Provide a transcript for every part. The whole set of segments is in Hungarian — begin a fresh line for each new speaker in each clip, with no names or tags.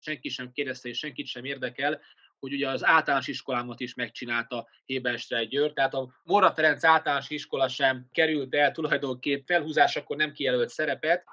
senki sem kérdezte és senkit sem érdekel, hogy ugye az általános iskolámat is megcsinálta Hébenstreit Győr, tehát a Mora Ferenc általános iskola sem került el tulajdonképp felhúzásakor nem kijelölt szerepet,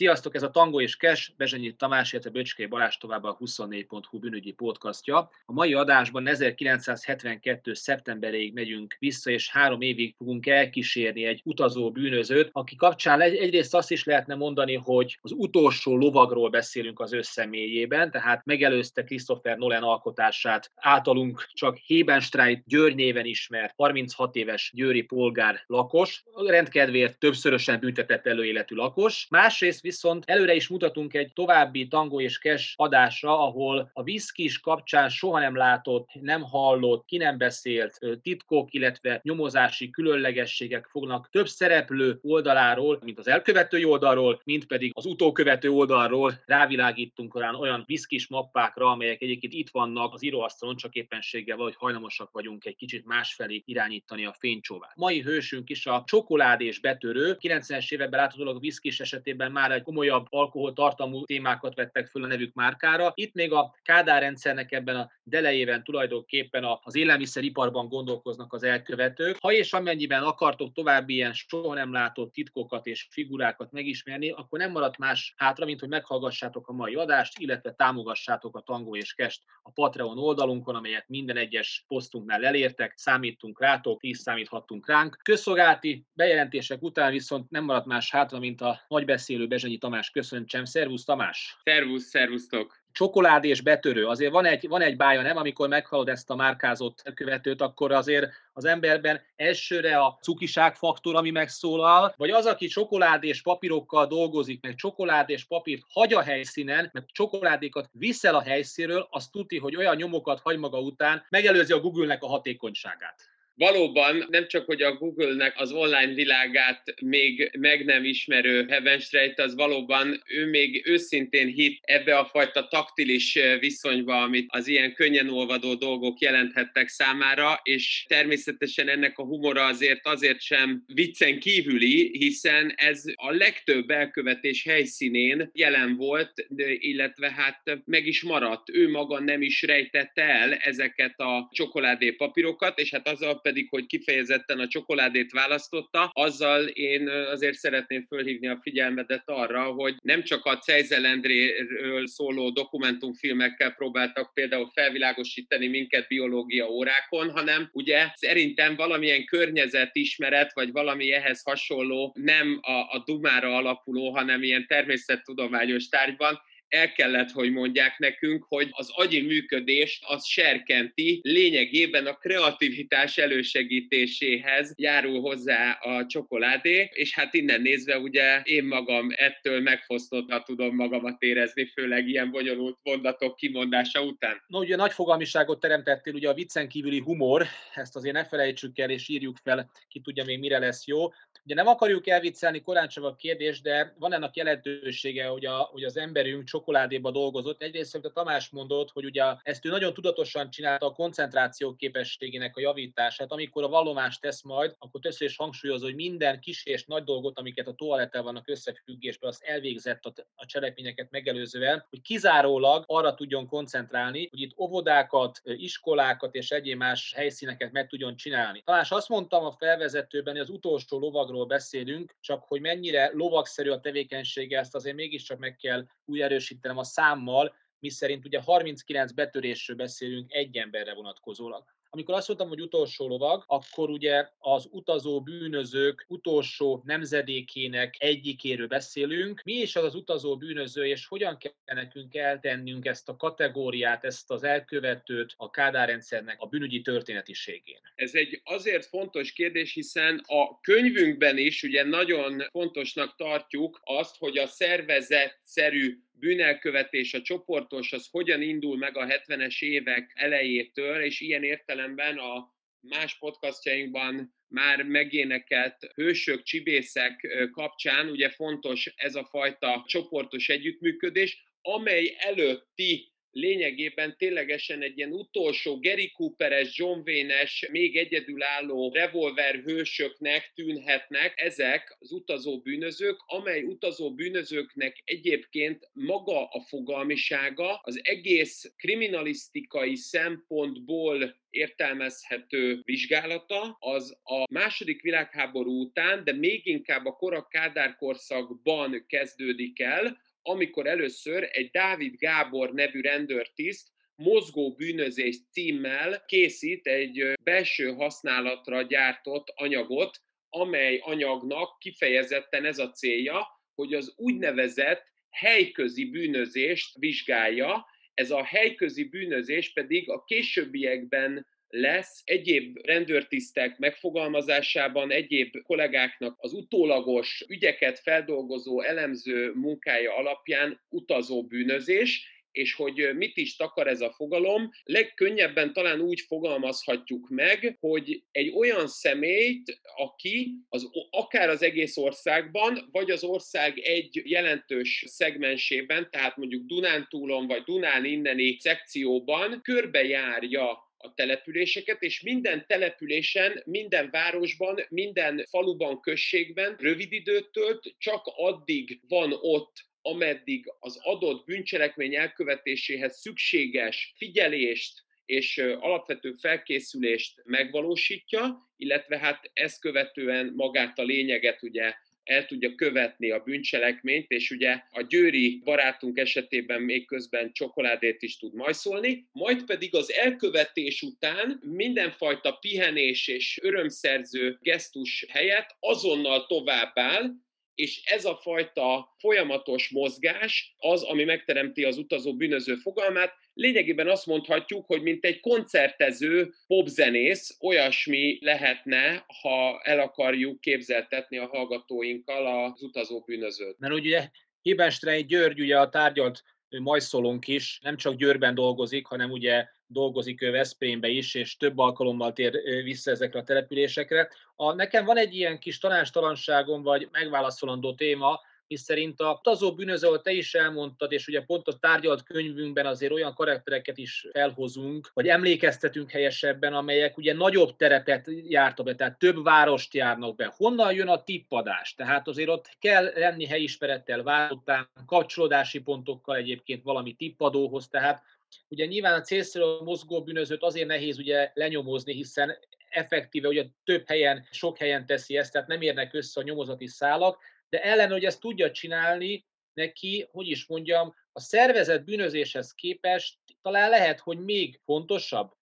Sziasztok, ez a Tango és Kes, Bezsenyi Tamás, illetve Böcskei Balázs tovább a 24.hu bűnügyi podcastja. A mai adásban 1972. szeptemberéig megyünk vissza, és három évig fogunk elkísérni egy utazó bűnözőt, aki kapcsán egyrészt azt is lehetne mondani, hogy az utolsó lovagról beszélünk az összemélyében, tehát megelőzte Christopher Nolan alkotását általunk csak Hebenstreit György néven ismert 36 éves győri polgár lakos, rendkedvéért többszörösen büntetett előéletű lakos. Másrészt viszont előre is mutatunk egy további tango és kes adásra, ahol a viszkis kapcsán soha nem látott, nem hallott, ki nem beszélt titkok, illetve nyomozási különlegességek fognak több szereplő oldaláról, mint az elkövető oldalról, mint pedig az utókövető oldalról rávilágítunk olyan, olyan viszkis mappákra, amelyek egyébként itt vannak az íróasztalon, csak éppenséggel vagy hajlamosak vagyunk egy kicsit másfelé irányítani a fénycsóvát. Mai hősünk is a csokolád és betörő. 90-es években láthatólag a viszkis esetében már egy komolyabb alkoholtartalmú témákat vettek föl a nevük márkára. Itt még a Kádár rendszernek ebben a delejében tulajdonképpen az élelmiszeriparban gondolkoznak az elkövetők. Ha és amennyiben akartok további ilyen soha nem látott titkokat és figurákat megismerni, akkor nem maradt más hátra, mint hogy meghallgassátok a mai adást, illetve támogassátok a Tango és Kest a Patreon oldalunkon, amelyet minden egyes posztunknál elértek, számítunk rátok, ti számíthattunk ránk. Közszolgálati bejelentések után viszont nem maradt más hátra, mint a nagybeszélő Bezsenyi Tamás köszöntsem. Szervusz Tamás!
Szervusz, szervusztok!
csokolád és betörő. Azért van egy, van egy bája, nem? Amikor meghallod ezt a márkázott követőt, akkor azért az emberben elsőre a cukiság faktor, ami megszólal, vagy az, aki csokolád és papírokkal dolgozik, meg csokolád és papírt hagy a helyszínen, meg csokoládékat viszel a helyszínről, az tudti, hogy olyan nyomokat hagy maga után, megelőzi a Google-nek a hatékonyságát
valóban nem csak, hogy a Google-nek az online világát még meg nem ismerő Heavenstreit, az valóban ő még őszintén hit ebbe a fajta taktilis viszonyba, amit az ilyen könnyen olvadó dolgok jelenthettek számára, és természetesen ennek a humora azért azért sem viccen kívüli, hiszen ez a legtöbb elkövetés helyszínén jelen volt, illetve hát meg is maradt. Ő maga nem is rejtette el ezeket a csokoládé papírokat, és hát azzal pedig, hogy kifejezetten a csokoládét választotta, azzal én azért szeretném fölhívni a figyelmedet arra, hogy nem csak a Cejzelendréről szóló dokumentumfilmekkel próbáltak például felvilágosítani minket biológia órákon, hanem ugye szerintem valamilyen környezetismeret, vagy valami ehhez hasonló, nem a, a dumára alapuló, hanem ilyen természettudományos tárgyban el kellett, hogy mondják nekünk, hogy az agyi működést az serkenti, lényegében a kreativitás elősegítéséhez járul hozzá a csokoládé, és hát innen nézve ugye én magam ettől megfosztottva tudom magamat érezni, főleg ilyen bonyolult mondatok kimondása után.
No, ugye nagy fogalmiságot teremtettél, ugye a viccen kívüli humor, ezt azért ne felejtsük el és írjuk fel, ki tudja még mire lesz jó. Ugye nem akarjuk elviccelni korán sem a kérdés, de van ennek jelentősége, hogy, a, hogy az emberünk csokoládéba dolgozott. Egyrészt, amit a Tamás mondott, hogy ugye ezt ő nagyon tudatosan csinálta a koncentráció képességének a javítását. Amikor a vallomást tesz majd, akkor többször is hangsúlyozza, hogy minden kis és nagy dolgot, amiket a toalettel vannak összefüggésben, az elvégzett a, a cselekményeket megelőzően, hogy kizárólag arra tudjon koncentrálni, hogy itt óvodákat, iskolákat és egyéb más helyszíneket meg tudjon csinálni. Talán azt mondtam a felvezetőben, hogy az utolsó lovagról beszélünk, csak hogy mennyire lovagszerű a tevékenysége, ezt azért mégiscsak meg kell új erősítenem a számmal, miszerint ugye 39 betörésről beszélünk egy emberre vonatkozólag. Amikor azt mondtam, hogy utolsó lovag, akkor ugye az utazó bűnözők utolsó nemzedékének egyikéről beszélünk. Mi is az az utazó bűnöző, és hogyan kell nekünk eltennünk ezt a kategóriát, ezt az elkövetőt a Kádár rendszernek a bűnügyi történetiségén?
Ez egy azért fontos kérdés, hiszen a könyvünkben is ugye nagyon fontosnak tartjuk azt, hogy a szervezetszerű bűnelkövetés, a csoportos, az hogyan indul meg a 70-es évek elejétől, és ilyen értelemben a más podcastjainkban már megénekelt hősök, csibészek kapcsán ugye fontos ez a fajta csoportos együttműködés, amely előtti lényegében ténylegesen egy ilyen utolsó Gary Cooperes, John Wayne-es, még egyedülálló revolver hősöknek tűnhetnek. Ezek az utazó bűnözők, amely utazó bűnözőknek egyébként maga a fogalmisága az egész kriminalisztikai szempontból értelmezhető vizsgálata, az a második világháború után, de még inkább a korak Kádár korszakban kezdődik el, amikor először egy Dávid Gábor nevű rendőrtiszt mozgó bűnözés címmel készít egy belső használatra gyártott anyagot, amely anyagnak kifejezetten ez a célja, hogy az úgynevezett helyközi bűnözést vizsgálja. Ez a helyközi bűnözés pedig a későbbiekben lesz egyéb rendőrtisztek megfogalmazásában, egyéb kollégáknak az utólagos ügyeket feldolgozó elemző munkája alapján utazó bűnözés, és hogy mit is takar ez a fogalom, legkönnyebben talán úgy fogalmazhatjuk meg, hogy egy olyan személyt, aki az, akár az egész országban, vagy az ország egy jelentős szegmensében, tehát mondjuk Dunántúlon vagy Dunán inneni szekcióban körbejárja a településeket, és minden településen, minden városban, minden faluban, községben rövid időt tölt, csak addig van ott ameddig az adott bűncselekmény elkövetéséhez szükséges figyelést és alapvető felkészülést megvalósítja, illetve hát ezt követően magát a lényeget ugye el tudja követni a bűncselekményt, és ugye a győri barátunk esetében még közben csokoládét is tud majszolni, majd pedig az elkövetés után mindenfajta pihenés és örömszerző gesztus helyett azonnal továbbáll, és ez a fajta folyamatos mozgás az, ami megteremti az utazó bűnöző fogalmát. Lényegében azt mondhatjuk, hogy mint egy koncertező popzenész, olyasmi lehetne, ha el akarjuk képzeltetni a hallgatóinkkal az utazó bűnözőt.
Mert ugye Hibenstrei György, ugye a tárgyalt majszolónk is nem csak Győrben dolgozik, hanem ugye dolgozik ő Veszprémbe is, és több alkalommal tér vissza ezekre a településekre. A, nekem van egy ilyen kis tanástalanságom, vagy megválaszolandó téma, hisz szerint a utazó bűnöző, ahol te is elmondtad, és ugye pont a tárgyalt könyvünkben azért olyan karaktereket is felhozunk, vagy emlékeztetünk helyesebben, amelyek ugye nagyobb terepet jártak be, tehát több várost járnak be. Honnan jön a tippadás? Tehát azért ott kell lenni helyismerettel, várotán, kapcsolódási pontokkal egyébként valami tippadóhoz, tehát Ugye nyilván a célszerű mozgó bűnözőt azért nehéz ugye lenyomozni, hiszen effektíve ugye több helyen, sok helyen teszi ezt, tehát nem érnek össze a nyomozati szálak, de ellen, hogy ezt tudja csinálni, neki, hogy is mondjam, a szervezet bűnözéshez képest talán lehet, hogy még fontosabb,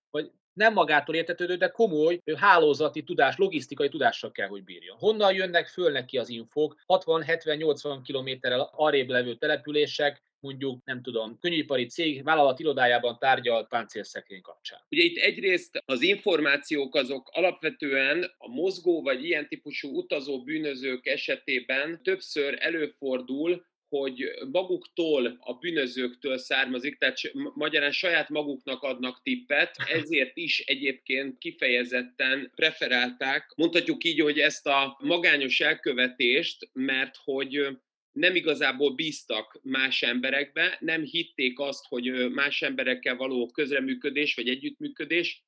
nem magától értetődő, de komoly hálózati tudás, logisztikai tudással kell, hogy bírjon. Honnan jönnek föl neki az infók? 60-70-80 kilométerrel arrébb levő települések, mondjuk, nem tudom, könnyűipari cég vállalat irodájában tárgyalt páncélszekrény kapcsán.
Ugye itt egyrészt az információk azok alapvetően a mozgó vagy ilyen típusú utazó bűnözők esetében többször előfordul, hogy maguktól, a bűnözőktől származik, tehát magyarán saját maguknak adnak tippet, ezért is egyébként kifejezetten preferálták, mondhatjuk így, hogy ezt a magányos elkövetést, mert hogy nem igazából bíztak más emberekbe, nem hitték azt, hogy más emberekkel való közreműködés vagy együttműködés,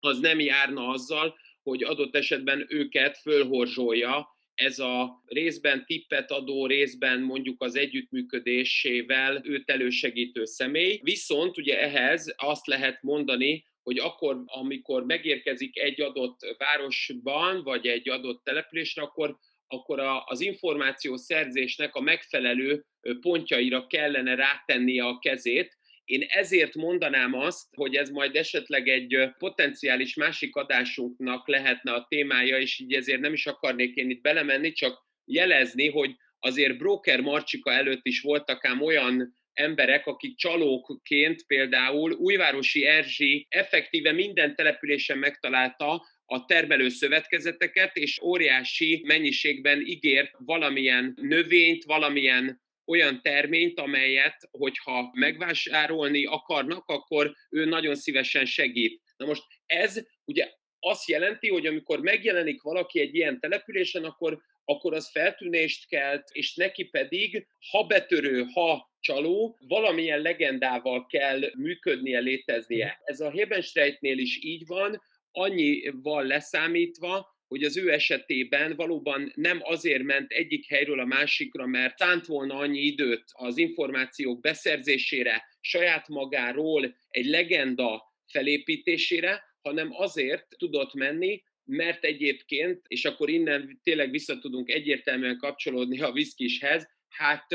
az nem járna azzal, hogy adott esetben őket fölhorzsolja ez a részben tippet adó, részben mondjuk az együttműködésével őt elősegítő személy. Viszont ugye ehhez azt lehet mondani, hogy akkor, amikor megérkezik egy adott városban, vagy egy adott településre, akkor akkor a, az információ szerzésnek a megfelelő pontjaira kellene rátennie a kezét. Én ezért mondanám azt, hogy ez majd esetleg egy potenciális másik adásunknak lehetne a témája, és így ezért nem is akarnék én itt belemenni, csak jelezni, hogy azért Broker Marcsika előtt is voltak ám olyan emberek, akik csalókként például Újvárosi Erzsi effektíve minden településen megtalálta a termelő szövetkezeteket, és óriási mennyiségben ígért valamilyen növényt, valamilyen olyan terményt, amelyet, hogyha megvásárolni akarnak, akkor ő nagyon szívesen segít. Na most ez ugye azt jelenti, hogy amikor megjelenik valaki egy ilyen településen, akkor, akkor az feltűnést kelt, és neki pedig, ha betörő, ha csaló, valamilyen legendával kell működnie, léteznie. Ez a Hebenstreitnél is így van, annyival leszámítva, hogy az ő esetében valóban nem azért ment egyik helyről a másikra, mert szánt volna annyi időt az információk beszerzésére, saját magáról egy legenda felépítésére, hanem azért tudott menni, mert egyébként, és akkor innen tényleg vissza tudunk egyértelműen kapcsolódni a viszkishez, hát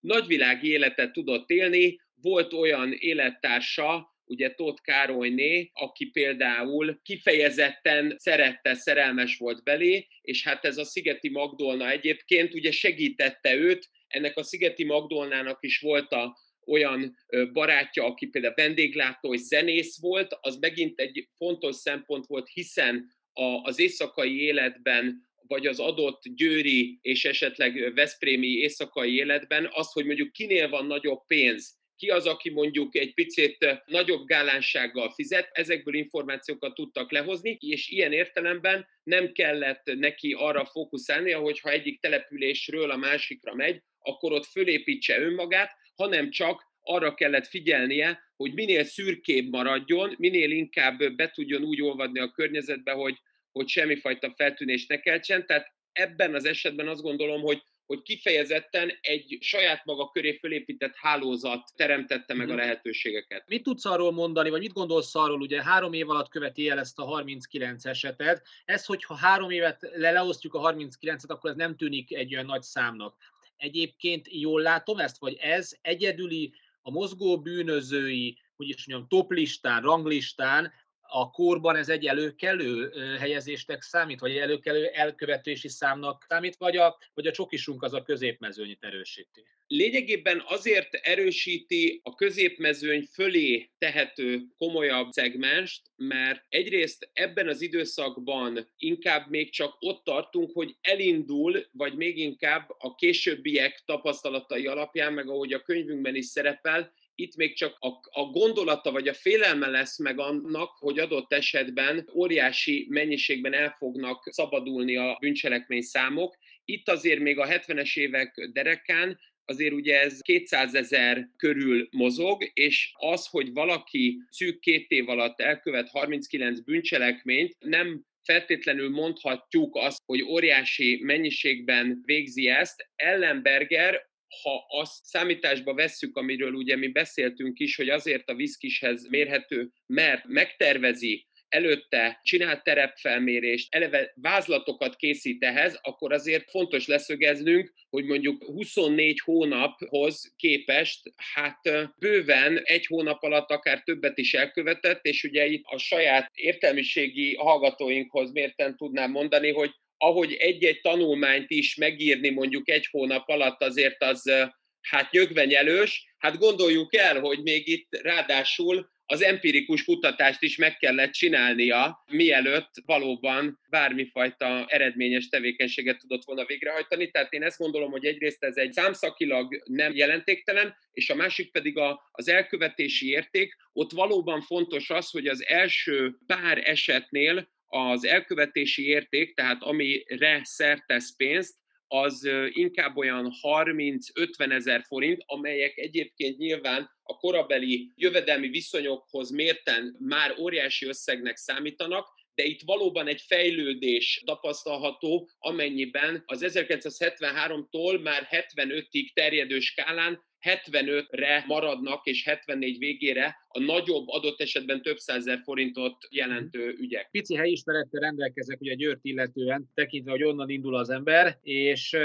nagyvilági életet tudott élni, volt olyan élettársa, ugye Tóth Károlyné, aki például kifejezetten szerette, szerelmes volt belé, és hát ez a Szigeti Magdolna egyébként ugye segítette őt, ennek a Szigeti Magdolnának is volt a, olyan barátja, aki például vendéglátó és zenész volt, az megint egy fontos szempont volt, hiszen a, az éjszakai életben vagy az adott győri és esetleg veszprémi éjszakai életben az, hogy mondjuk kinél van nagyobb pénz, ki az, aki mondjuk egy picit nagyobb gálánsággal fizet, ezekből információkat tudtak lehozni, és ilyen értelemben nem kellett neki arra fókuszálni, hogy ha egyik településről a másikra megy, akkor ott fölépítse önmagát, hanem csak arra kellett figyelnie, hogy minél szürkébb maradjon, minél inkább be tudjon úgy olvadni a környezetbe, hogy, hogy semmifajta feltűnést ne keltsen. Tehát ebben az esetben azt gondolom, hogy hogy kifejezetten egy saját maga köré fölépített hálózat teremtette meg a mhm. lehetőségeket.
Mit tudsz arról mondani, vagy mit gondolsz arról, ugye három év alatt követi el ezt a 39 esetet, ez, hogyha három évet le leosztjuk a 39-et, akkor ez nem tűnik egy olyan nagy számnak. Egyébként jól látom ezt, vagy ez egyedüli a mozgó bűnözői, hogy is mondjam, toplistán, ranglistán a korban ez egy előkelő helyezésnek számít, vagy előkelő elkövetési számnak számít, vagy a, vagy a csokisunk az a középmezőnyit erősíti?
Lényegében azért erősíti a középmezőny fölé tehető komolyabb szegmest, mert egyrészt ebben az időszakban inkább még csak ott tartunk, hogy elindul, vagy még inkább a későbbiek tapasztalatai alapján, meg ahogy a könyvünkben is szerepel, itt még csak a, a gondolata vagy a félelme lesz meg annak, hogy adott esetben óriási mennyiségben el fognak szabadulni a bűncselekmény számok. Itt azért még a 70-es évek derekán azért ugye ez 200 ezer körül mozog, és az, hogy valaki szűk két év alatt elkövet 39 bűncselekményt, nem feltétlenül mondhatjuk azt, hogy óriási mennyiségben végzi ezt. Ellenberger ha azt számításba vesszük, amiről ugye mi beszéltünk is, hogy azért a viszkishez mérhető, mert megtervezi, előtte csinált terepfelmérést, eleve vázlatokat készít ehhez, akkor azért fontos leszögeznünk, hogy mondjuk 24 hónaphoz képest, hát bőven egy hónap alatt akár többet is elkövetett, és ugye itt a saját értelmiségi hallgatóinkhoz mérten tudnám mondani, hogy ahogy egy-egy tanulmányt is megírni mondjuk egy hónap alatt azért az hát nyögvenyelős, hát gondoljuk el, hogy még itt ráadásul az empirikus kutatást is meg kellett csinálnia, mielőtt valóban bármifajta eredményes tevékenységet tudott volna végrehajtani. Tehát én ezt gondolom, hogy egyrészt ez egy számszakilag nem jelentéktelen, és a másik pedig a, az elkövetési érték. Ott valóban fontos az, hogy az első pár esetnél az elkövetési érték, tehát amire szertesz pénzt, az inkább olyan 30-50 ezer forint, amelyek egyébként nyilván a korabeli jövedelmi viszonyokhoz mérten már óriási összegnek számítanak, de itt valóban egy fejlődés tapasztalható, amennyiben az 1973-tól már 75-ig terjedő skálán 75-re maradnak, és 74 végére a nagyobb, adott esetben több százezer forintot jelentő mhm. ügyek.
Pici helyismerettel rendelkezek ugye Győrt illetően, tekintve, hogy onnan indul az ember, és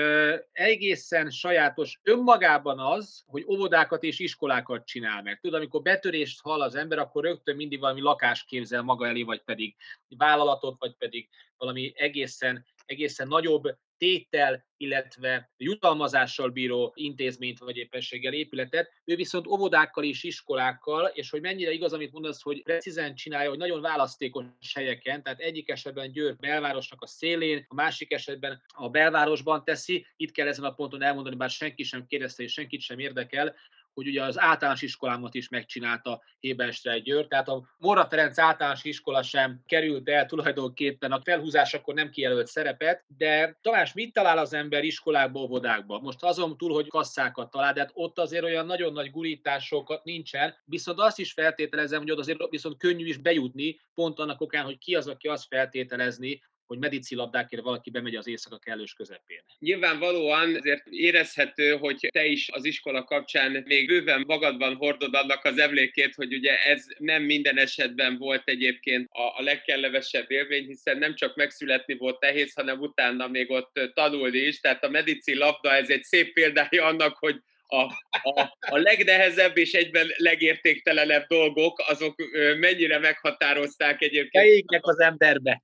egészen sajátos önmagában az, hogy óvodákat és iskolákat csinál meg. Tudod, amikor betörést hall az ember, akkor rögtön mindig valami lakást képzel maga elé, vagy pedig vállalatot, vagy pedig valami egészen, egészen nagyobb tétel, illetve jutalmazással bíró intézményt vagy éppenséggel épületet, ő viszont óvodákkal és iskolákkal, és hogy mennyire igaz, amit mondasz, hogy precízen csinálja, hogy nagyon választékos helyeken, tehát egyik esetben Győr belvárosnak a szélén, a másik esetben a belvárosban teszi, itt kell ezen a ponton elmondani, bár senki sem kérdezte és senkit sem érdekel, hogy ugye az általános iskolámat is megcsinálta Hébenstreit György, tehát a Mora Ferenc általános iskola sem került el tulajdonképpen a felhúzásakor nem kijelölt szerepet, de talán mit talál az ember iskolákba, óvodákba? Most azon túl, hogy kasszákat talál, de hát ott azért olyan nagyon nagy gurításokat nincsen, viszont azt is feltételezem, hogy ott azért viszont könnyű is bejutni, pont annak okán, hogy ki az, aki azt feltételezni, hogy medici labdákért valaki bemegy az éjszaka kellős közepén.
Nyilvánvalóan azért érezhető, hogy te is az iskola kapcsán még bőven magadban hordod annak az emlékét, hogy ugye ez nem minden esetben volt egyébként a, a legkellemesebb élmény, hiszen nem csak megszületni volt nehéz, hanem utána még ott tanulni is. Tehát a medici labda ez egy szép példája annak, hogy a, a, a legnehezebb és egyben legértéktelenebb dolgok, azok mennyire meghatározták egyébként.
Beégnek az emberbe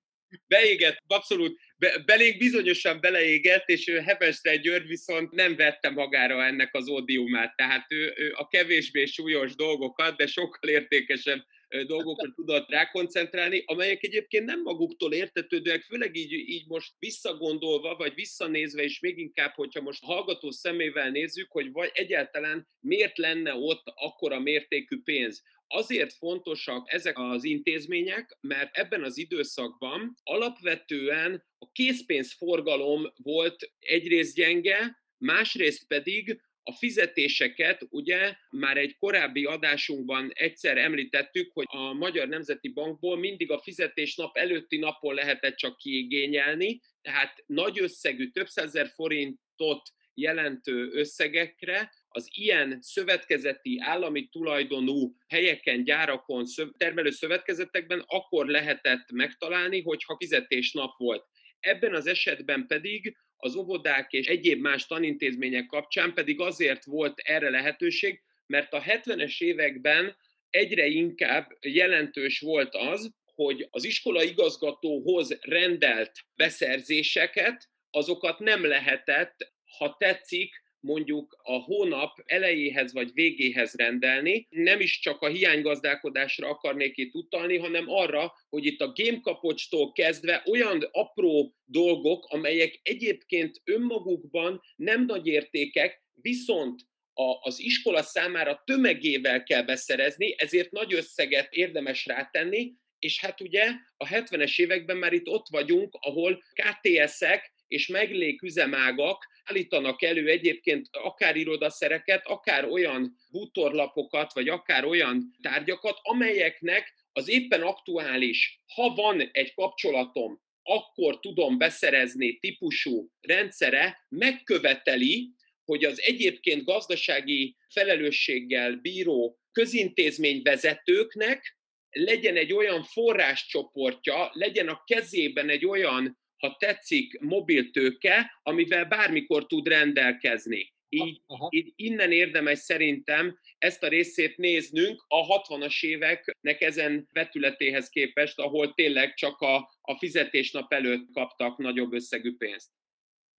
beégett, abszolút be, belénk bizonyosan beleégett, és ő Hepestre György viszont nem vette magára ennek az ódiumát. Tehát ő, ő a kevésbé súlyos dolgokat, de sokkal értékesebb dolgokra tudott rákoncentrálni, amelyek egyébként nem maguktól értetődőek, főleg így, így most visszagondolva, vagy visszanézve, és még inkább, hogyha most hallgató szemével nézzük, hogy vagy egyáltalán miért lenne ott akkora mértékű pénz azért fontosak ezek az intézmények, mert ebben az időszakban alapvetően a készpénzforgalom volt egyrészt gyenge, másrészt pedig a fizetéseket ugye már egy korábbi adásunkban egyszer említettük, hogy a Magyar Nemzeti Bankból mindig a fizetésnap előtti napon lehetett csak kiigényelni, tehát nagy összegű, több százer forintot jelentő összegekre az ilyen szövetkezeti, állami tulajdonú helyeken, gyárakon, termelő szövetkezetekben akkor lehetett megtalálni, hogyha fizetésnap volt. Ebben az esetben pedig az óvodák és egyéb más tanintézmények kapcsán pedig azért volt erre lehetőség, mert a 70-es években egyre inkább jelentős volt az, hogy az iskola igazgatóhoz rendelt beszerzéseket, azokat nem lehetett, ha tetszik, mondjuk a hónap elejéhez vagy végéhez rendelni. Nem is csak a hiánygazdálkodásra akarnék itt utalni, hanem arra, hogy itt a gémkapocstól kezdve olyan apró dolgok, amelyek egyébként önmagukban nem nagy értékek, viszont a, az iskola számára tömegével kell beszerezni, ezért nagy összeget érdemes rátenni, és hát ugye a 70-es években már itt ott vagyunk, ahol KTS-ek és meglék üzemágak állítanak elő egyébként akár irodaszereket, akár olyan bútorlapokat, vagy akár olyan tárgyakat, amelyeknek az éppen aktuális, ha van egy kapcsolatom, akkor tudom beszerezni típusú rendszere, megköveteli, hogy az egyébként gazdasági felelősséggel bíró közintézmény vezetőknek legyen egy olyan forráscsoportja, legyen a kezében egy olyan ha tetszik, mobiltőke, amivel bármikor tud rendelkezni. Így, így innen érdemes szerintem ezt a részét néznünk a 60-as éveknek ezen vetületéhez képest, ahol tényleg csak a, a fizetésnap előtt kaptak nagyobb összegű pénzt.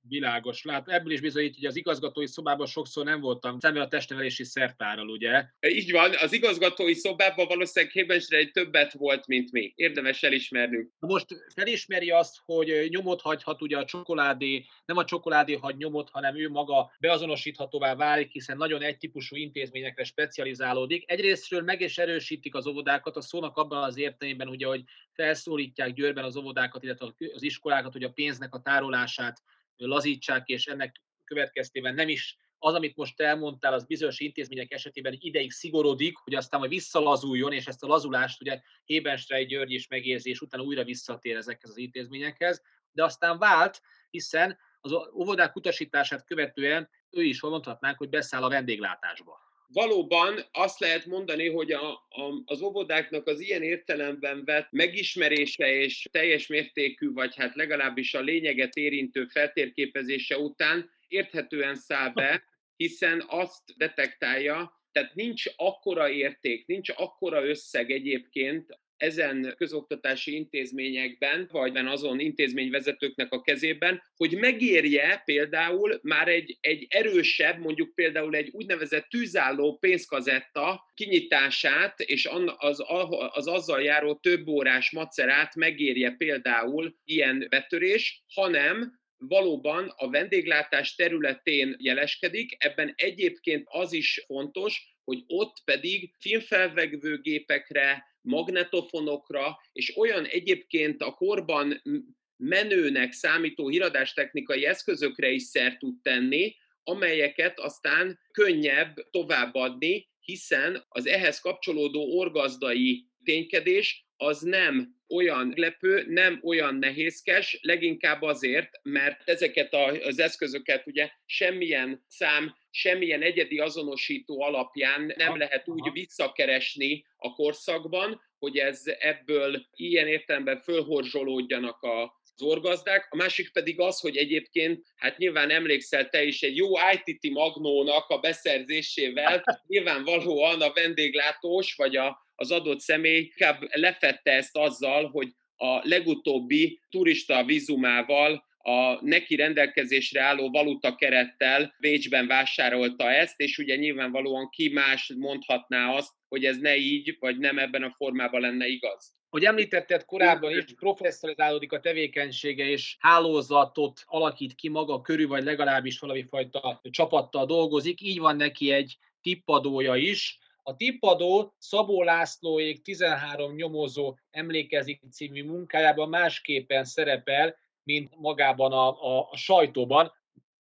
Világos. Lát, ebből is bizonyít, hogy az igazgatói szobában sokszor nem voltam szemben a testnevelési szertárral, ugye?
Így van, az igazgatói szobában valószínűleg egy többet volt, mint mi. Érdemes elismernünk.
Na most felismeri azt, hogy nyomot hagyhat ugye a csokoládé, nem a csokoládé hagy nyomot, hanem ő maga beazonosíthatóvá válik, hiszen nagyon egytípusú intézményekre specializálódik. Egyrésztről meg is erősítik az óvodákat, a szónak abban az értelemben, ugye, hogy felszólítják Győrben az óvodákat, illetve az iskolákat, hogy a pénznek a tárolását lazítsák, és ennek következtében nem is az, amit most elmondtál, az bizonyos intézmények esetében ideig szigorodik, hogy aztán majd visszalazuljon, és ezt a lazulást ugye Hébenstreit György is megérzi, és utána újra visszatér ezekhez az intézményekhez, de aztán vált, hiszen az óvodák utasítását követően ő is mondhatnánk, hogy beszáll a vendéglátásba
valóban azt lehet mondani, hogy a, a, az óvodáknak az ilyen értelemben vett megismerése és teljes mértékű, vagy hát legalábbis a lényeget érintő feltérképezése után érthetően száll be, hiszen azt detektálja, tehát nincs akkora érték, nincs akkora összeg egyébként ezen közoktatási intézményekben, vagy azon intézményvezetőknek a kezében, hogy megérje például már egy, egy erősebb, mondjuk például egy úgynevezett tűzálló pénzkazetta kinyitását, és az, az azzal járó több órás macerát megérje például ilyen betörés, hanem valóban a vendéglátás területén jeleskedik, ebben egyébként az is fontos, hogy ott pedig filmfelvegvőgépekre, magnetofonokra és olyan egyébként a korban menőnek számító híradástechnikai eszközökre is szert tud tenni, amelyeket aztán könnyebb továbbadni, hiszen az ehhez kapcsolódó orgazdai ténykedés az nem olyan lepő, nem olyan nehézkes, leginkább azért, mert ezeket az eszközöket ugye semmilyen szám, semmilyen egyedi azonosító alapján nem lehet úgy visszakeresni a korszakban, hogy ez ebből ilyen értelemben fölhorzsolódjanak a az orgazdák, a másik pedig az, hogy egyébként, hát nyilván emlékszel te is egy jó ITT magnónak a beszerzésével, nyilvánvalóan a vendéglátós vagy a, az adott személy inkább lefette ezt azzal, hogy a legutóbbi turista vízumával a neki rendelkezésre álló valuta kerettel Bécsben vásárolta ezt, és ugye nyilvánvalóan ki más mondhatná azt, hogy ez ne így, vagy nem ebben a formában lenne igaz.
Hogy említetted korábban is, professzionalizálódik a tevékenysége, és hálózatot alakít ki maga körül, vagy legalábbis valami fajta csapattal dolgozik. Így van neki egy tippadója is. A tippadó Szabó Lászlóék 13 nyomozó emlékezik című munkájában másképpen szerepel, mint magában a, a, a sajtóban,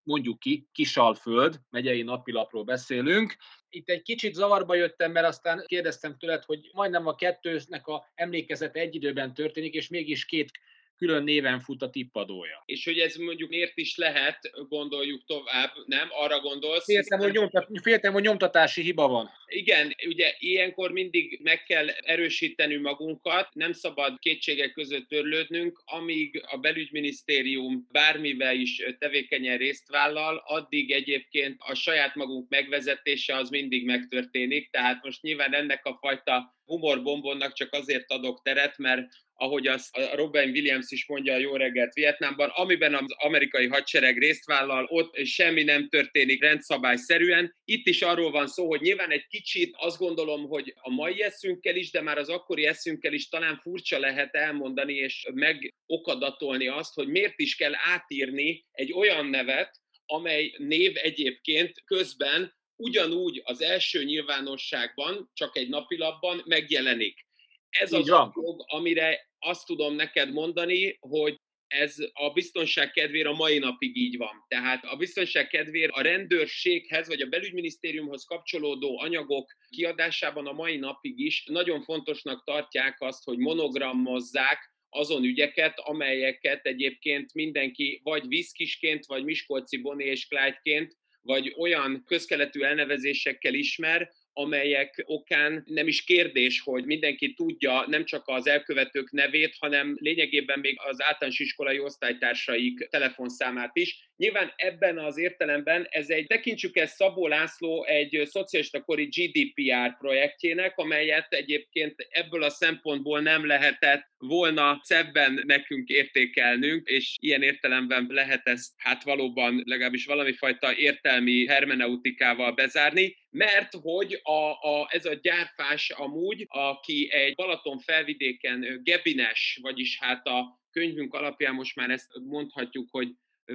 mondjuk ki, Kisalföld, megyei napilapról beszélünk. Itt egy kicsit zavarba jöttem, mert aztán kérdeztem tőled, hogy majdnem a kettőnek a emlékezete egy időben történik, és mégis két külön néven fut a tippadója.
És hogy ez mondjuk miért is lehet, gondoljuk tovább, nem? Arra gondolsz?
Féltem, hogy, nyomtat, féltem hogy nyomtatási hiba van.
Igen, ugye ilyenkor mindig meg kell erősíteni magunkat, nem szabad kétségek között törlődnünk, amíg a belügyminisztérium bármivel is tevékenyen részt vállal, addig egyébként a saját magunk megvezetése az mindig megtörténik, tehát most nyilván ennek a fajta humorbombonnak csak azért adok teret, mert ahogy azt a Robin Williams is mondja a Jó reggelt Vietnámban, amiben az amerikai hadsereg részt vállal, ott semmi nem történik rendszabályszerűen. Itt is arról van szó, hogy nyilván egy kicsit azt gondolom, hogy a mai eszünkkel is, de már az akkori eszünkkel is talán furcsa lehet elmondani és megokadatolni azt, hogy miért is kell átírni egy olyan nevet, amely név egyébként közben ugyanúgy az első nyilvánosságban, csak egy napilapban megjelenik. Ez az a dolog, amire azt tudom neked mondani, hogy ez a biztonság kedvére a mai napig így van. Tehát a biztonság kedvére a rendőrséghez vagy a belügyminisztériumhoz kapcsolódó anyagok kiadásában a mai napig is nagyon fontosnak tartják azt, hogy monogrammozzák azon ügyeket, amelyeket egyébként mindenki vagy viszkisként, vagy Miskolci Boni és Clyde-ként, vagy olyan közkeletű elnevezésekkel ismer, amelyek okán nem is kérdés, hogy mindenki tudja nem csak az elkövetők nevét, hanem lényegében még az általános iskolai osztálytársaik telefonszámát is. Nyilván ebben az értelemben ez egy, tekintsük ezt Szabó László egy szocialista kori GDPR projektjének, amelyet egyébként ebből a szempontból nem lehetett volna szebben nekünk értékelnünk, és ilyen értelemben lehet ezt hát valóban legalábbis valami fajta értelmi hermeneutikával bezárni, mert hogy a, a, ez a gyárfás amúgy, aki egy Balaton felvidéken gebines, vagyis hát a könyvünk alapján most már ezt mondhatjuk, hogy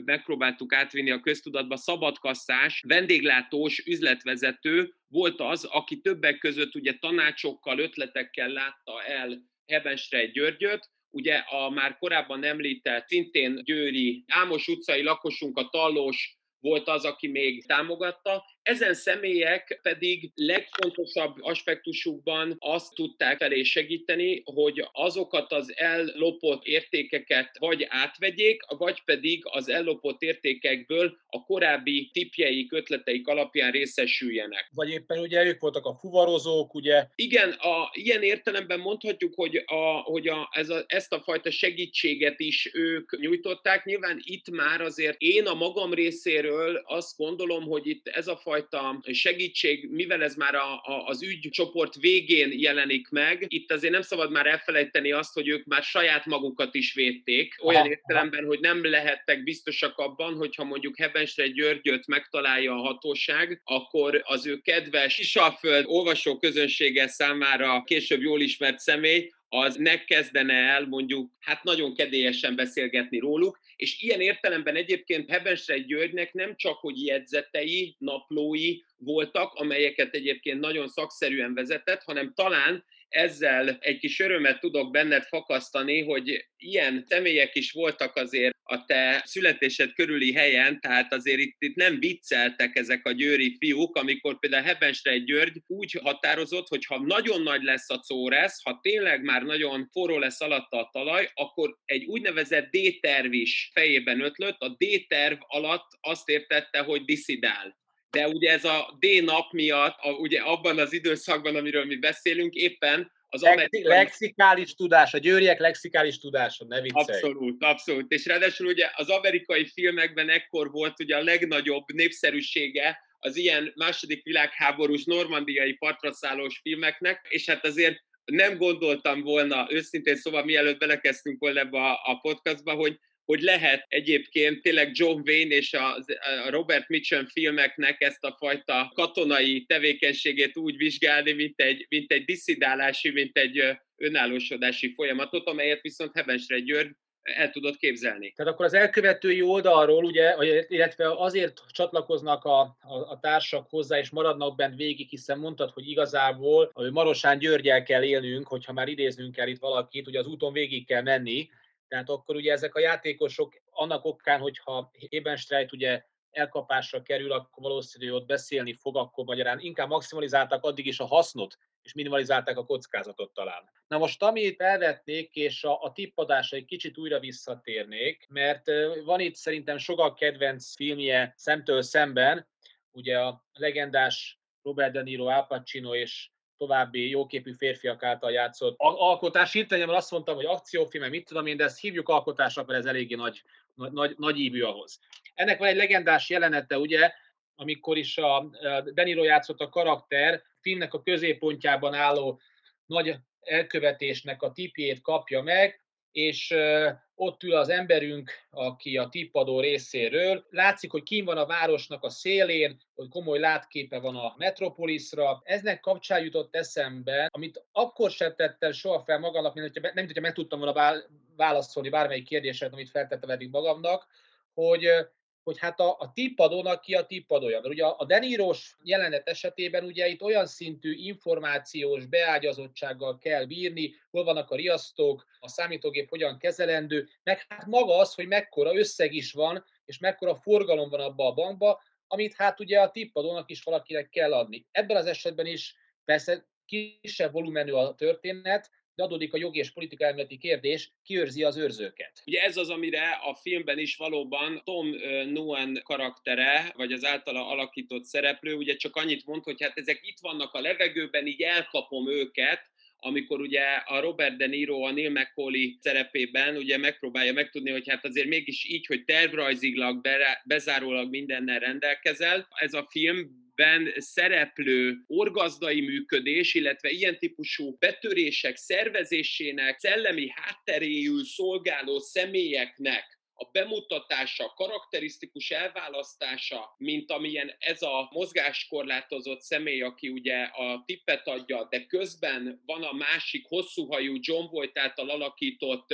megpróbáltuk átvinni a köztudatba, szabadkasszás, vendéglátós üzletvezető volt az, aki többek között ugye tanácsokkal, ötletekkel látta el Hebenstreit Györgyöt, ugye a már korábban említett, szintén győri Ámos utcai lakosunk, a Tallós volt az, aki még támogatta, ezen személyek pedig legfontosabb aspektusukban azt tudták felé segíteni, hogy azokat az ellopott értékeket vagy átvegyék, vagy pedig az ellopott értékekből a korábbi tipjeik, ötleteik alapján részesüljenek.
Vagy éppen ugye ők voltak a fuvarozók, ugye?
Igen, a, ilyen értelemben mondhatjuk, hogy, a, hogy a, ez a, ezt a fajta segítséget is ők nyújtották. Nyilván itt már azért én a magam részéről azt gondolom, hogy itt ez a fajta fajta segítség, mivel ez már a, a, az ügycsoport végén jelenik meg, itt azért nem szabad már elfelejteni azt, hogy ők már saját magukat is védték, olyan aha, értelemben, aha. hogy nem lehettek biztosak abban, hogyha mondjuk Hebensre Györgyöt megtalálja a hatóság, akkor az ő kedves Kisalföld olvasó közönsége számára később jól ismert személy, az ne kezdene el mondjuk hát nagyon kedélyesen beszélgetni róluk, és ilyen értelemben egyébként Hebenstreit Györgynek nem csak, hogy jegyzetei, naplói voltak, amelyeket egyébként nagyon szakszerűen vezetett, hanem talán ezzel egy kis örömet tudok benned fakasztani, hogy ilyen személyek is voltak azért a te születésed körüli helyen, tehát azért itt, itt nem vicceltek ezek a győri fiúk, amikor például Hebenstreit György úgy határozott, hogy ha nagyon nagy lesz a córesz, ha tényleg már nagyon forró lesz alatta a talaj, akkor egy úgynevezett D-terv is fejében ötlött. A D-terv alatt azt értette, hogy diszidál de ugye ez a D nap miatt, a, ugye abban az időszakban, amiről mi beszélünk, éppen az
amerikai... Lexikális tudás, a győriek lexikális tudása, ne viccelj.
Abszolút, abszolút. És ráadásul ugye az amerikai filmekben ekkor volt ugye a legnagyobb népszerűsége az ilyen második világháborús normandiai partraszállós filmeknek, és hát azért nem gondoltam volna, őszintén szóval mielőtt belekezdtünk volna ebbe a, a podcastba, hogy hogy lehet egyébként tényleg John Wayne és a, Robert Mitchum filmeknek ezt a fajta katonai tevékenységét úgy vizsgálni, mint egy, mint egy diszidálási, mint egy önállósodási folyamatot, amelyet viszont Hebensre György el tudod képzelni.
Tehát akkor az elkövetői oldalról, ugye, illetve azért csatlakoznak a, a, a társak hozzá, és maradnak bent végig, hiszen mondtad, hogy igazából hogy Marosán Györgyel kell élnünk, hogyha már idéznünk kell itt valakit, ugye az úton végig kell menni, tehát akkor ugye ezek a játékosok annak okán, hogyha Ebenstreit ugye elkapásra kerül, akkor valószínű, hogy ott beszélni fog, akkor magyarán inkább maximalizálták addig is a hasznot, és minimalizálták a kockázatot talán. Na most amit felvetnék, és a, a tippadásra egy kicsit újra visszatérnék, mert van itt szerintem sokak kedvenc filmje szemtől szemben, ugye a legendás Robert De Niro, Al Pacino és további jóképű férfiak által játszott alkotás. Hirtelen azt mondtam, hogy akciófilm, mit tudom én, de ezt hívjuk alkotásra, mert ez eléggé nagy, nagy, nagy ívű ahhoz. Ennek van egy legendás jelenete, ugye, amikor is a Deniro játszott a karakter, filmnek a középpontjában álló nagy elkövetésnek a tipjét kapja meg, és ott ül az emberünk, aki a tippadó részéről. Látszik, hogy kim van a városnak a szélén, hogy komoly látképe van a metropolisra. Eznek kapcsán jutott eszembe, amit akkor sem tettem soha fel magamnak, mint hogyha, nem mint hogyha meg tudtam volna válaszolni bármelyik kérdéset, amit feltettem eddig magamnak, hogy hogy hát a, a tippadónak ki a tippadója. Mert ugye a Denírós jelenet esetében ugye itt olyan szintű információs beágyazottsággal kell bírni, hol vannak a riasztók, a számítógép hogyan kezelendő, meg hát maga az, hogy mekkora összeg is van, és mekkora forgalom van abba a bankba, amit hát ugye a tippadónak is valakinek kell adni. Ebben az esetben is persze kisebb volumenű a történet, de adódik a jogi és politika elméleti kérdés, ki az őrzőket.
Ugye ez az, amire a filmben is valóban Tom Noan karaktere, vagy az általa alakított szereplő, ugye csak annyit mond, hogy hát ezek itt vannak a levegőben, így elkapom őket, amikor ugye a Robert De Niro a Neil McCauley szerepében ugye megpróbálja megtudni, hogy hát azért mégis így, hogy tervrajzilag bezárólag mindennel rendelkezel. Ez a film ben szereplő orgazdai működés, illetve ilyen típusú betörések szervezésének szellemi hátteréül szolgáló személyeknek a bemutatása, karakterisztikus elválasztása, mint amilyen ez a mozgáskorlátozott személy, aki ugye a tippet adja, de közben van a másik hosszúhajú John Voight által alakított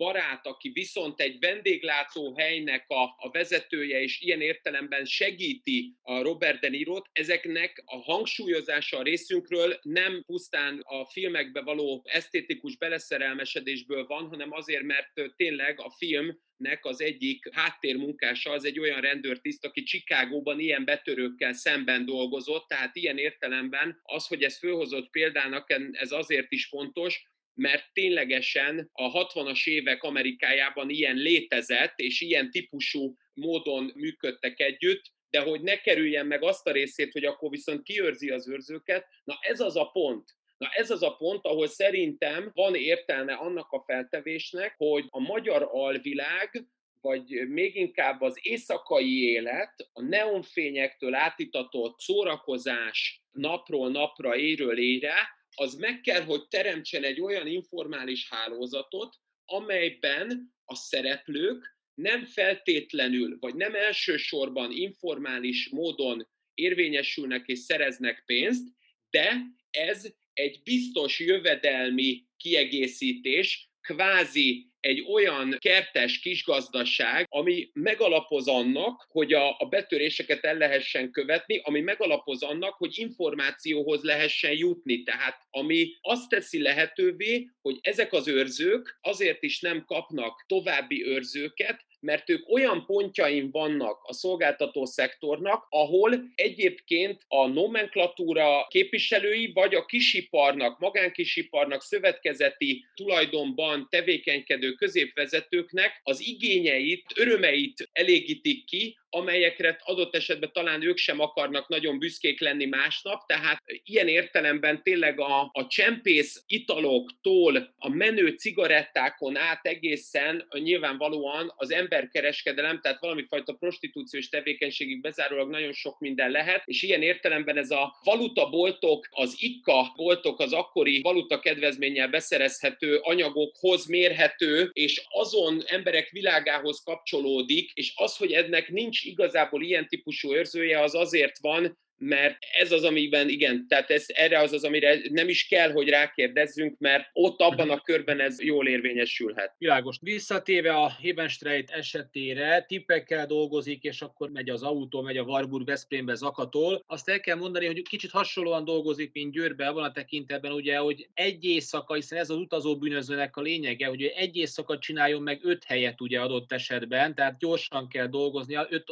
barát, aki viszont egy vendéglátó helynek a, a vezetője, és ilyen értelemben segíti a Robert De Niro-t, ezeknek a hangsúlyozása a részünkről nem pusztán a filmekbe való esztétikus beleszerelmesedésből van, hanem azért, mert tényleg a film az egyik háttérmunkása az egy olyan rendőrtiszt, aki Csikágóban ilyen betörőkkel szemben dolgozott, tehát ilyen értelemben az, hogy ez fölhozott példának, ez azért is fontos, mert ténylegesen a 60-as évek Amerikájában ilyen létezett, és ilyen típusú módon működtek együtt, de hogy ne kerüljen meg azt a részét, hogy akkor viszont kiőrzi az őrzőket, na ez az a pont, Na ez az a pont, ahol szerintem van értelme annak a feltevésnek, hogy a magyar alvilág vagy még inkább az éjszakai élet, a neonfényektől átitatott szórakozás napról napra, éről ére, az meg kell, hogy teremtsen egy olyan informális hálózatot, amelyben a szereplők nem feltétlenül, vagy nem elsősorban informális módon érvényesülnek és szereznek pénzt, de ez egy biztos jövedelmi kiegészítés, kvázi egy olyan kertes kisgazdaság, ami megalapoz annak, hogy a, a betöréseket el lehessen követni, ami megalapoz annak, hogy információhoz lehessen jutni. Tehát ami azt teszi lehetővé, hogy ezek az őrzők azért is nem kapnak további őrzőket, mert ők olyan pontjain vannak a szolgáltató szektornak, ahol egyébként a nomenklatúra képviselői, vagy a kisiparnak, magánkisiparnak szövetkezeti tulajdonban tevékenykedő középvezetőknek az igényeit, örömeit elégítik ki, amelyekre adott esetben talán ők sem akarnak nagyon büszkék lenni másnap, tehát ilyen értelemben tényleg a, a csempész italoktól a menő cigarettákon át egészen nyilvánvalóan az emberkereskedelem, tehát valami fajta prostitúciós tevékenységig bezárólag nagyon sok minden lehet, és ilyen értelemben ez a valutaboltok, az ikka boltok, az akkori valuta kedvezménnyel beszerezhető anyagokhoz mérhető, és azon emberek világához kapcsolódik, és az, hogy ennek nincs igazából ilyen típusú őrzője, az azért van, mert ez az, amiben igen, tehát ez, erre az az, amire nem is kell, hogy rákérdezzünk, mert ott abban a körben ez jól érvényesülhet.
Világos. Visszatéve a Hebenstreit esetére, tippekkel dolgozik, és akkor megy az autó, megy a Warburg Veszprémbe zakatol. Azt el kell mondani, hogy kicsit hasonlóan dolgozik, mint Győrbe, van a tekintetben ugye, hogy egy éjszaka, hiszen ez az utazó bűnözőnek a lényege, hogy egy éjszaka csináljon meg öt helyet ugye adott esetben, tehát gyorsan kell dolgozni. Öt,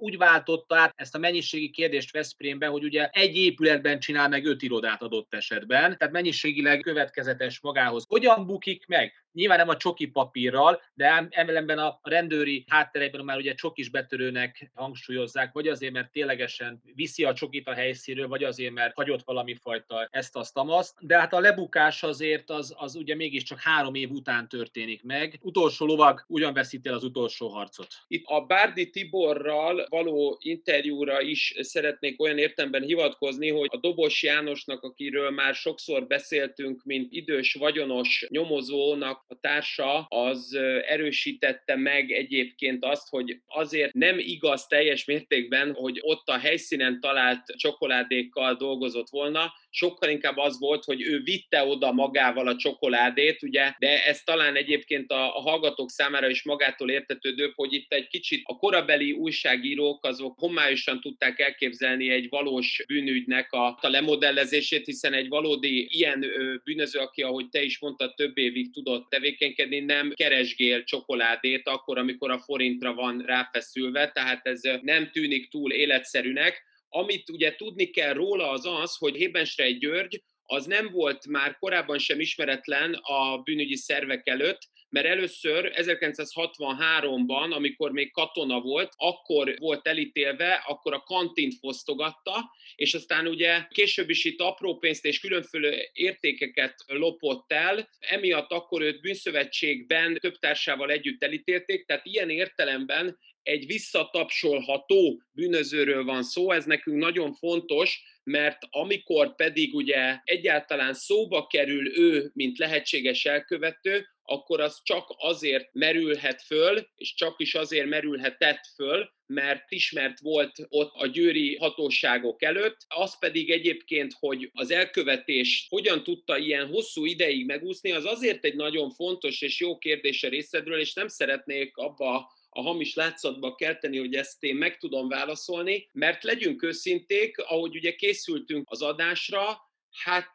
úgy váltotta át ezt a mennyiségi kérdést Veszprém Veszprémbe, hogy ugye egy épületben csinál meg öt irodát adott esetben, tehát mennyiségileg következetes magához. Hogyan bukik meg? Nyilván nem a csoki papírral, de emelemben a rendőri hátterekben már ugye csokis betörőnek hangsúlyozzák, vagy azért, mert ténylegesen viszi a csokit a helyszínről, vagy azért, mert hagyott valami fajta ezt azt tamaszt. De hát a lebukás azért az, az ugye mégiscsak három év után történik meg. Utolsó lovag ugyan veszít el az utolsó harcot.
Itt a Bárdi Tiborral való interjúra is szeretnék olyan értemben hivatkozni, hogy a Dobos Jánosnak, akiről már sokszor beszéltünk, mint idős vagyonos nyomozónak a társa, az erősítette meg egyébként azt, hogy azért nem igaz teljes mértékben, hogy ott a helyszínen talált csokoládékkal dolgozott volna, sokkal inkább az volt, hogy ő vitte oda magával a csokoládét, ugye, de ez talán egyébként a, a hallgatók számára is magától értetődőbb, hogy itt egy kicsit a korabeli újságírók azok homályosan tudták elképzelni egy valós bűnügynek a, a lemodellezését, hiszen egy valódi ilyen bűnöző, aki, ahogy te is mondtad, több évig tudott tevékenykedni, nem keresgél csokoládét akkor, amikor a forintra van ráfeszülve, tehát ez nem tűnik túl életszerűnek. Amit ugye tudni kell róla az az, hogy Hébenstreit György az nem volt már korábban sem ismeretlen a bűnügyi szervek előtt, mert először 1963-ban, amikor még katona volt, akkor volt elítélve, akkor a kantint fosztogatta, és aztán ugye később is itt apró pénzt és különféle értékeket lopott el, emiatt akkor őt bűnszövetségben több társával együtt elítélték, tehát ilyen értelemben egy visszatapsolható bűnözőről van szó, ez nekünk nagyon fontos, mert amikor pedig ugye egyáltalán szóba kerül ő, mint lehetséges elkövető, akkor az csak azért merülhet föl, és csak is azért merülhetett föl, mert ismert volt ott a győri hatóságok előtt, az pedig egyébként, hogy az elkövetés hogyan tudta ilyen hosszú ideig megúszni, az azért egy nagyon fontos és jó kérdés a részedről, és nem szeretnék abba a hamis látszatba kelteni, hogy ezt én meg tudom válaszolni, mert legyünk őszinték, ahogy ugye készültünk az adásra, hát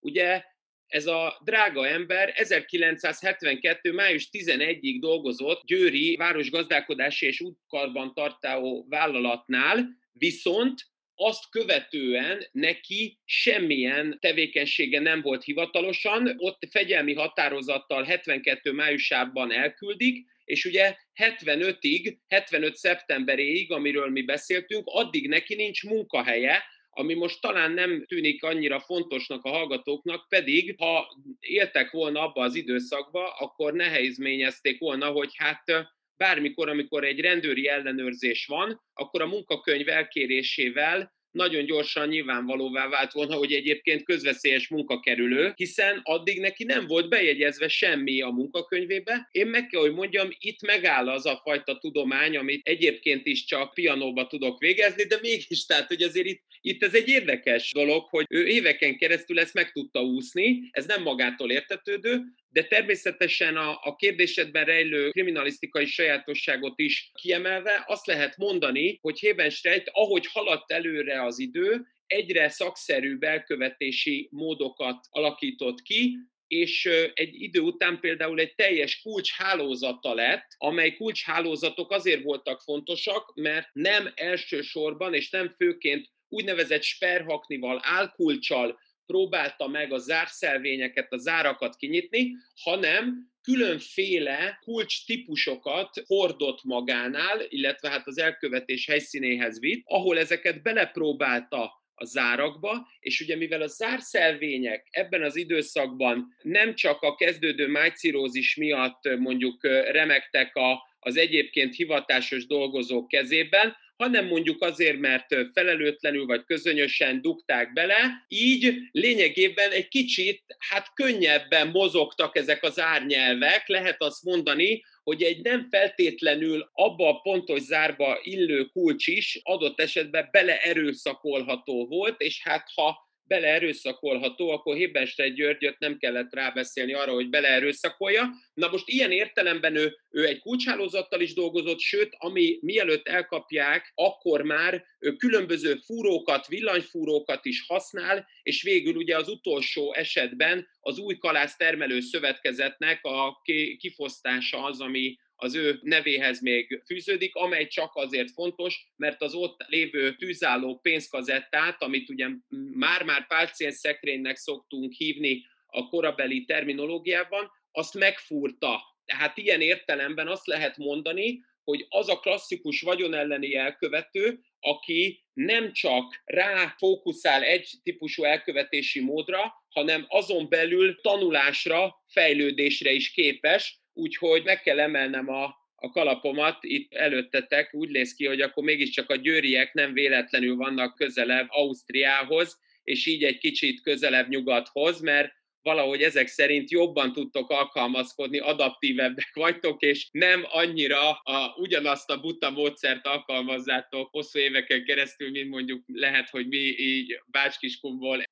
ugye ez a drága ember 1972. május 11-ig dolgozott Győri városgazdálkodási és útkarban tartó vállalatnál, viszont azt követően neki semmilyen tevékenysége nem volt hivatalosan, ott fegyelmi határozattal 72. májusában elküldik, és ugye 75-ig, 75 szeptemberéig, amiről mi beszéltünk, addig neki nincs munkahelye, ami most talán nem tűnik annyira fontosnak a hallgatóknak, pedig ha éltek volna abba az időszakba, akkor nehézményezték volna, hogy hát bármikor, amikor egy rendőri ellenőrzés van, akkor a munkakönyv elkérésével nagyon gyorsan nyilvánvalóvá vált volna, hogy egyébként közveszélyes munkakerülő, hiszen addig neki nem volt bejegyezve semmi a munkakönyvébe. Én meg kell, hogy mondjam, itt megáll az a fajta tudomány, amit egyébként is csak pianóba tudok végezni, de mégis, tehát, hogy azért itt, itt ez egy érdekes dolog, hogy ő éveken keresztül ezt meg tudta úszni, ez nem magától értetődő, de természetesen a, a kérdésedben rejlő kriminalisztikai sajátosságot is kiemelve azt lehet mondani, hogy Hebenstreit, ahogy haladt előre az idő, egyre szakszerűbb elkövetési módokat alakított ki, és egy idő után például egy teljes kulcshálózata lett, amely kulcshálózatok azért voltak fontosak, mert nem elsősorban és nem főként úgynevezett sperhaknival, álkulcsal próbálta meg a zárszelvényeket, a zárakat kinyitni, hanem különféle kulcs típusokat hordott magánál, illetve hát az elkövetés helyszínéhez vitt, ahol ezeket belepróbálta a zárakba, és ugye mivel a zárszelvények ebben az időszakban nem csak a kezdődő májcirózis miatt mondjuk remektek a, az egyébként hivatásos dolgozók kezében, hanem mondjuk azért, mert felelőtlenül vagy közönösen dugták bele, így lényegében egy kicsit, hát könnyebben mozogtak ezek az árnyelvek, lehet azt mondani, hogy egy nem feltétlenül abba a pontos zárba illő kulcs is adott esetben beleerőszakolható volt, és hát ha beleerőszakolható, akkor Hébenstedt Györgyöt nem kellett rábeszélni arra, hogy beleerőszakolja. Na most ilyen értelemben ő, ő egy kulcshálózattal is dolgozott, sőt, ami mielőtt elkapják, akkor már ő különböző fúrókat, villanyfúrókat is használ, és végül ugye az utolsó esetben az új kalász termelő szövetkezetnek a kifosztása az, ami, az ő nevéhez még fűződik, amely csak azért fontos, mert az ott lévő tűzálló pénzkazettát, amit ugye már-már pálcén szekrénynek szoktunk hívni a korabeli terminológiában, azt megfúrta. Tehát ilyen értelemben azt lehet mondani, hogy az a klasszikus vagyonelleni elkövető, aki nem csak rá fókuszál egy típusú elkövetési módra, hanem azon belül tanulásra, fejlődésre is képes, úgyhogy meg kell emelnem a, a kalapomat itt előttetek, úgy néz ki, hogy akkor mégiscsak a győriek nem véletlenül vannak közelebb Ausztriához, és így egy kicsit közelebb nyugathoz, mert valahogy ezek szerint jobban tudtok alkalmazkodni, adaptívebbek vagytok, és nem annyira a, ugyanazt a buta módszert alkalmazzátok hosszú éveken keresztül, mint mondjuk lehet, hogy mi így Bácskiskumból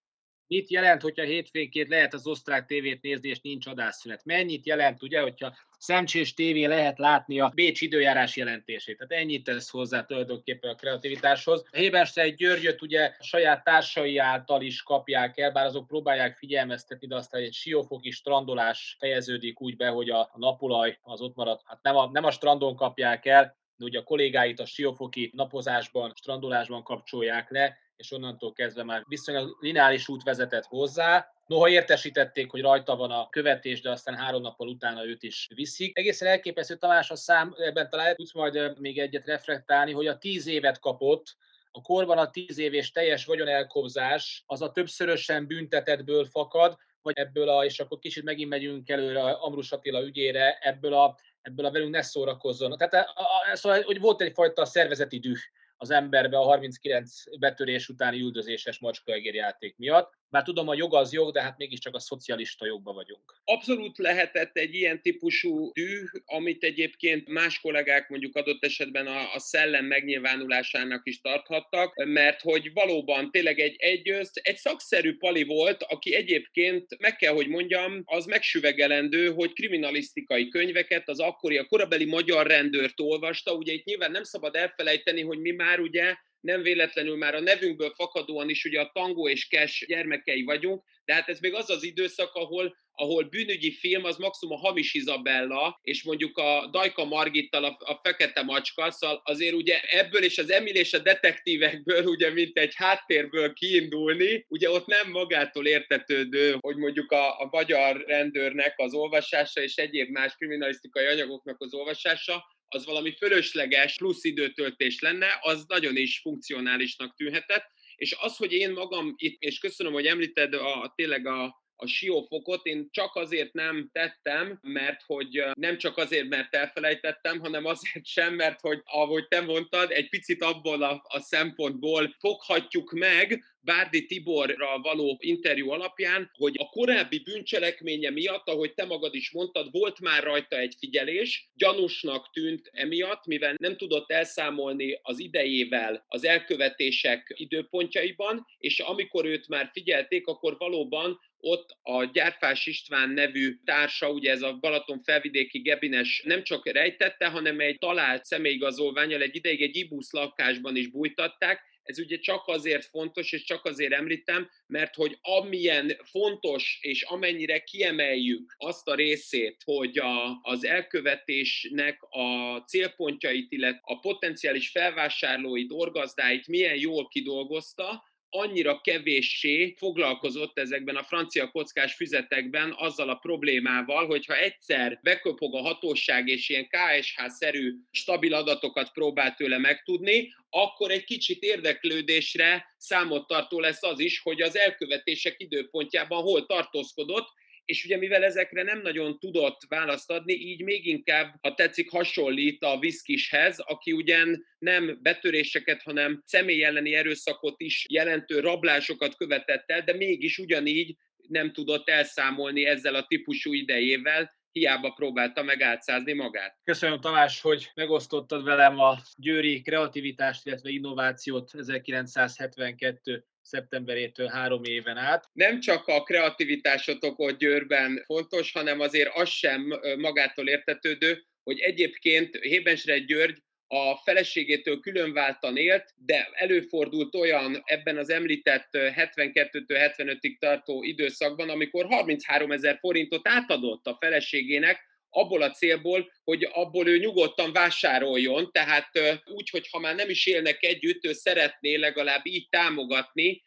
Mit jelent, hogyha hétfénként lehet az osztrák tévét nézni, és nincs adásszünet? Mennyit jelent, ugye, hogyha szemcsés tévé lehet látni a Bécs időjárás jelentését. Tehát ennyit tesz hozzá tulajdonképpen a kreativitáshoz. Hébenstein Györgyöt ugye a saját társai által is kapják el, bár azok próbálják figyelmeztetni, de aztán egy siófoki strandolás fejeződik úgy be, hogy a napolaj az ott marad. Hát nem a, nem a strandon kapják el, de ugye a kollégáit a siófoki napozásban, strandolásban kapcsolják le, és onnantól kezdve már viszonylag lineáris út vezetett hozzá. Noha értesítették, hogy rajta van a követés, de aztán három nappal utána őt is viszik. Egészen elképesztő Tamás a szám, ebben talán tudsz majd még egyet reflektálni, hogy a tíz évet kapott, a korban a tíz év és teljes vagyonelkobzás az a többszörösen büntetetből fakad, vagy ebből a, és akkor kicsit megint megyünk előre Amrus Attila ügyére, ebből a, ebből a velünk ne szórakozzon. Tehát a, a, szóval, hogy volt egyfajta szervezeti düh az emberbe a 39 betörés utáni üldözéses macskaegér játék miatt. Bár tudom, a jog az jog, de hát mégiscsak a szocialista jogba vagyunk.
Abszolút lehetett egy ilyen típusú düh, amit egyébként más kollégák mondjuk adott esetben a, a szellem megnyilvánulásának is tarthattak, mert hogy valóban tényleg egy, egy, egy szakszerű pali volt, aki egyébként meg kell, hogy mondjam, az megsüvegelendő, hogy kriminalisztikai könyveket az akkori, a korabeli magyar rendőrt olvasta, ugye itt nyilván nem szabad elfelejteni, hogy mi már ugye nem véletlenül már a nevünkből fakadóan is ugye a tangó és kes gyermekei vagyunk, de hát ez még az az időszak, ahol, ahol bűnügyi film az maximum a Hamis Izabella, és mondjuk a Dajka Margittal a, a Fekete Macska, szóval azért ugye ebből és az Emil és a detektívekből ugye mint egy háttérből kiindulni, ugye ott nem magától értetődő, hogy mondjuk a, a magyar rendőrnek az olvasása és egyéb más kriminalisztikai anyagoknak az olvasása, az valami fölösleges plusz időtöltés lenne, az nagyon is funkcionálisnak tűnhetett, és az, hogy én magam itt, és köszönöm, hogy említed a, tényleg a, a siófokot. Én csak azért nem tettem, mert hogy nem csak azért, mert elfelejtettem, hanem azért sem, mert hogy ahogy te mondtad, egy picit abból a, a szempontból foghatjuk meg, Bárdi Tiborral való interjú alapján, hogy a korábbi bűncselekménye miatt, ahogy te magad is mondtad, volt már rajta egy figyelés, gyanúsnak tűnt emiatt, mivel nem tudott elszámolni az idejével az elkövetések időpontjaiban, és amikor őt már figyelték, akkor valóban ott a Gyárfás István nevű társa, ugye ez a Balaton felvidéki Gebines nem csak rejtette, hanem egy talált személyigazolványal egy ideig egy ibusz lakásban is bújtatták, ez ugye csak azért fontos, és csak azért említem, mert hogy amilyen fontos, és amennyire kiemeljük azt a részét, hogy a, az elkövetésnek a célpontjait, illetve a potenciális felvásárlóit, orgazdáit milyen jól kidolgozta, annyira kevéssé foglalkozott ezekben a francia kockás füzetekben azzal a problémával, hogyha egyszer beköpog a hatóság és ilyen KSH-szerű stabil adatokat próbál tőle megtudni, akkor egy kicsit érdeklődésre számot tartó lesz az is, hogy az elkövetések időpontjában hol tartózkodott, és ugye mivel ezekre nem nagyon tudott választ adni, így még inkább, ha tetszik, hasonlít a viszkishez, aki ugyan nem betöréseket, hanem személy elleni erőszakot is jelentő rablásokat követett el, de mégis ugyanígy nem tudott elszámolni ezzel a típusú idejével, hiába próbálta meg átszázni magát.
Köszönöm Tamás, hogy megosztottad velem a győri kreativitást, illetve innovációt 1972 szeptemberétől három éven át.
Nem csak a kreativitásotok ott Győrben fontos, hanem azért az sem magától értetődő, hogy egyébként Hébensre György a feleségétől különváltan élt, de előfordult olyan ebben az említett 72-től 75-ig tartó időszakban, amikor 33 ezer forintot átadott a feleségének, abból a célból, hogy abból ő nyugodtan vásároljon, tehát úgy, hogy ha már nem is élnek együtt, ő szeretné legalább így támogatni,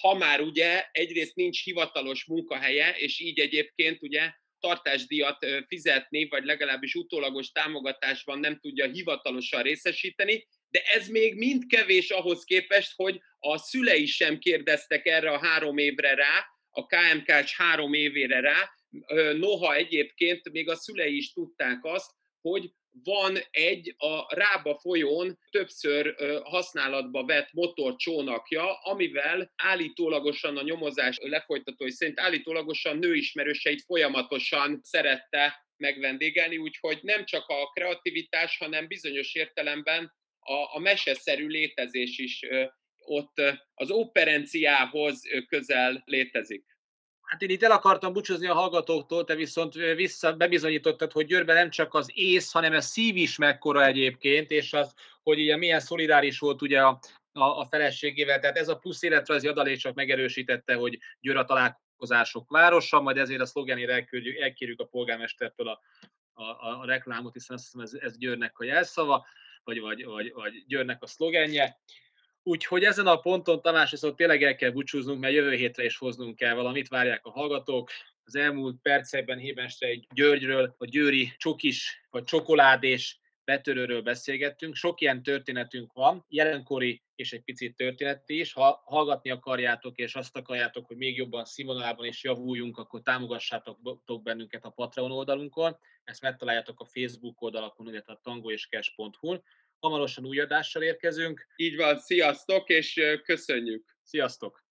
ha már ugye egyrészt nincs hivatalos munkahelye, és így egyébként ugye tartásdíjat fizetni, vagy legalábbis utólagos támogatásban nem tudja hivatalosan részesíteni, de ez még mind kevés ahhoz képest, hogy a szülei sem kérdeztek erre a három évre rá, a KMK-s három évére rá, noha egyébként még a szülei is tudták azt, hogy van egy a Rába folyón többször használatba vett motorcsónakja, amivel állítólagosan a nyomozás lefolytatói szerint állítólagosan nőismerőseit folyamatosan szerette megvendégelni, úgyhogy nem csak a kreativitás, hanem bizonyos értelemben a, a meseszerű létezés is ott az operenciához közel létezik.
Hát én itt el akartam búcsúzni a hallgatóktól, te viszont vissza bebizonyítottad, hogy Győrben nem csak az ész, hanem a szív is mekkora egyébként, és az, hogy ugye milyen szolidáris volt ugye a, a, a feleségével. Tehát ez a plusz életrajzi adalék csak megerősítette, hogy Győr a találkozások városa, majd ezért a szlogenére elkérjük, elkérjük a polgármestertől a, a, a reklámot, hiszen azt hiszem ez, ez Győrnek a jelszava, vagy, vagy, vagy, vagy Győrnek a szlogenje. Úgyhogy ezen a ponton Tamás viszont tényleg el kell búcsúznunk, mert jövő hétre is hoznunk kell valamit, várják a hallgatók. Az elmúlt percekben Hébenste egy Györgyről, a győri csokis vagy csokoládés betörőről beszélgettünk. Sok ilyen történetünk van, jelenkori és egy picit történeti is. Ha hallgatni akarjátok, és azt akarjátok, hogy még jobban színvonalában is javuljunk, akkor támogassátok bennünket a Patreon oldalunkon. Ezt megtaláljátok a Facebook oldalakon, illetve a tangoéskes.hu-n. Hamarosan új adással érkezünk.
Így van, sziasztok, és köszönjük.
Sziasztok!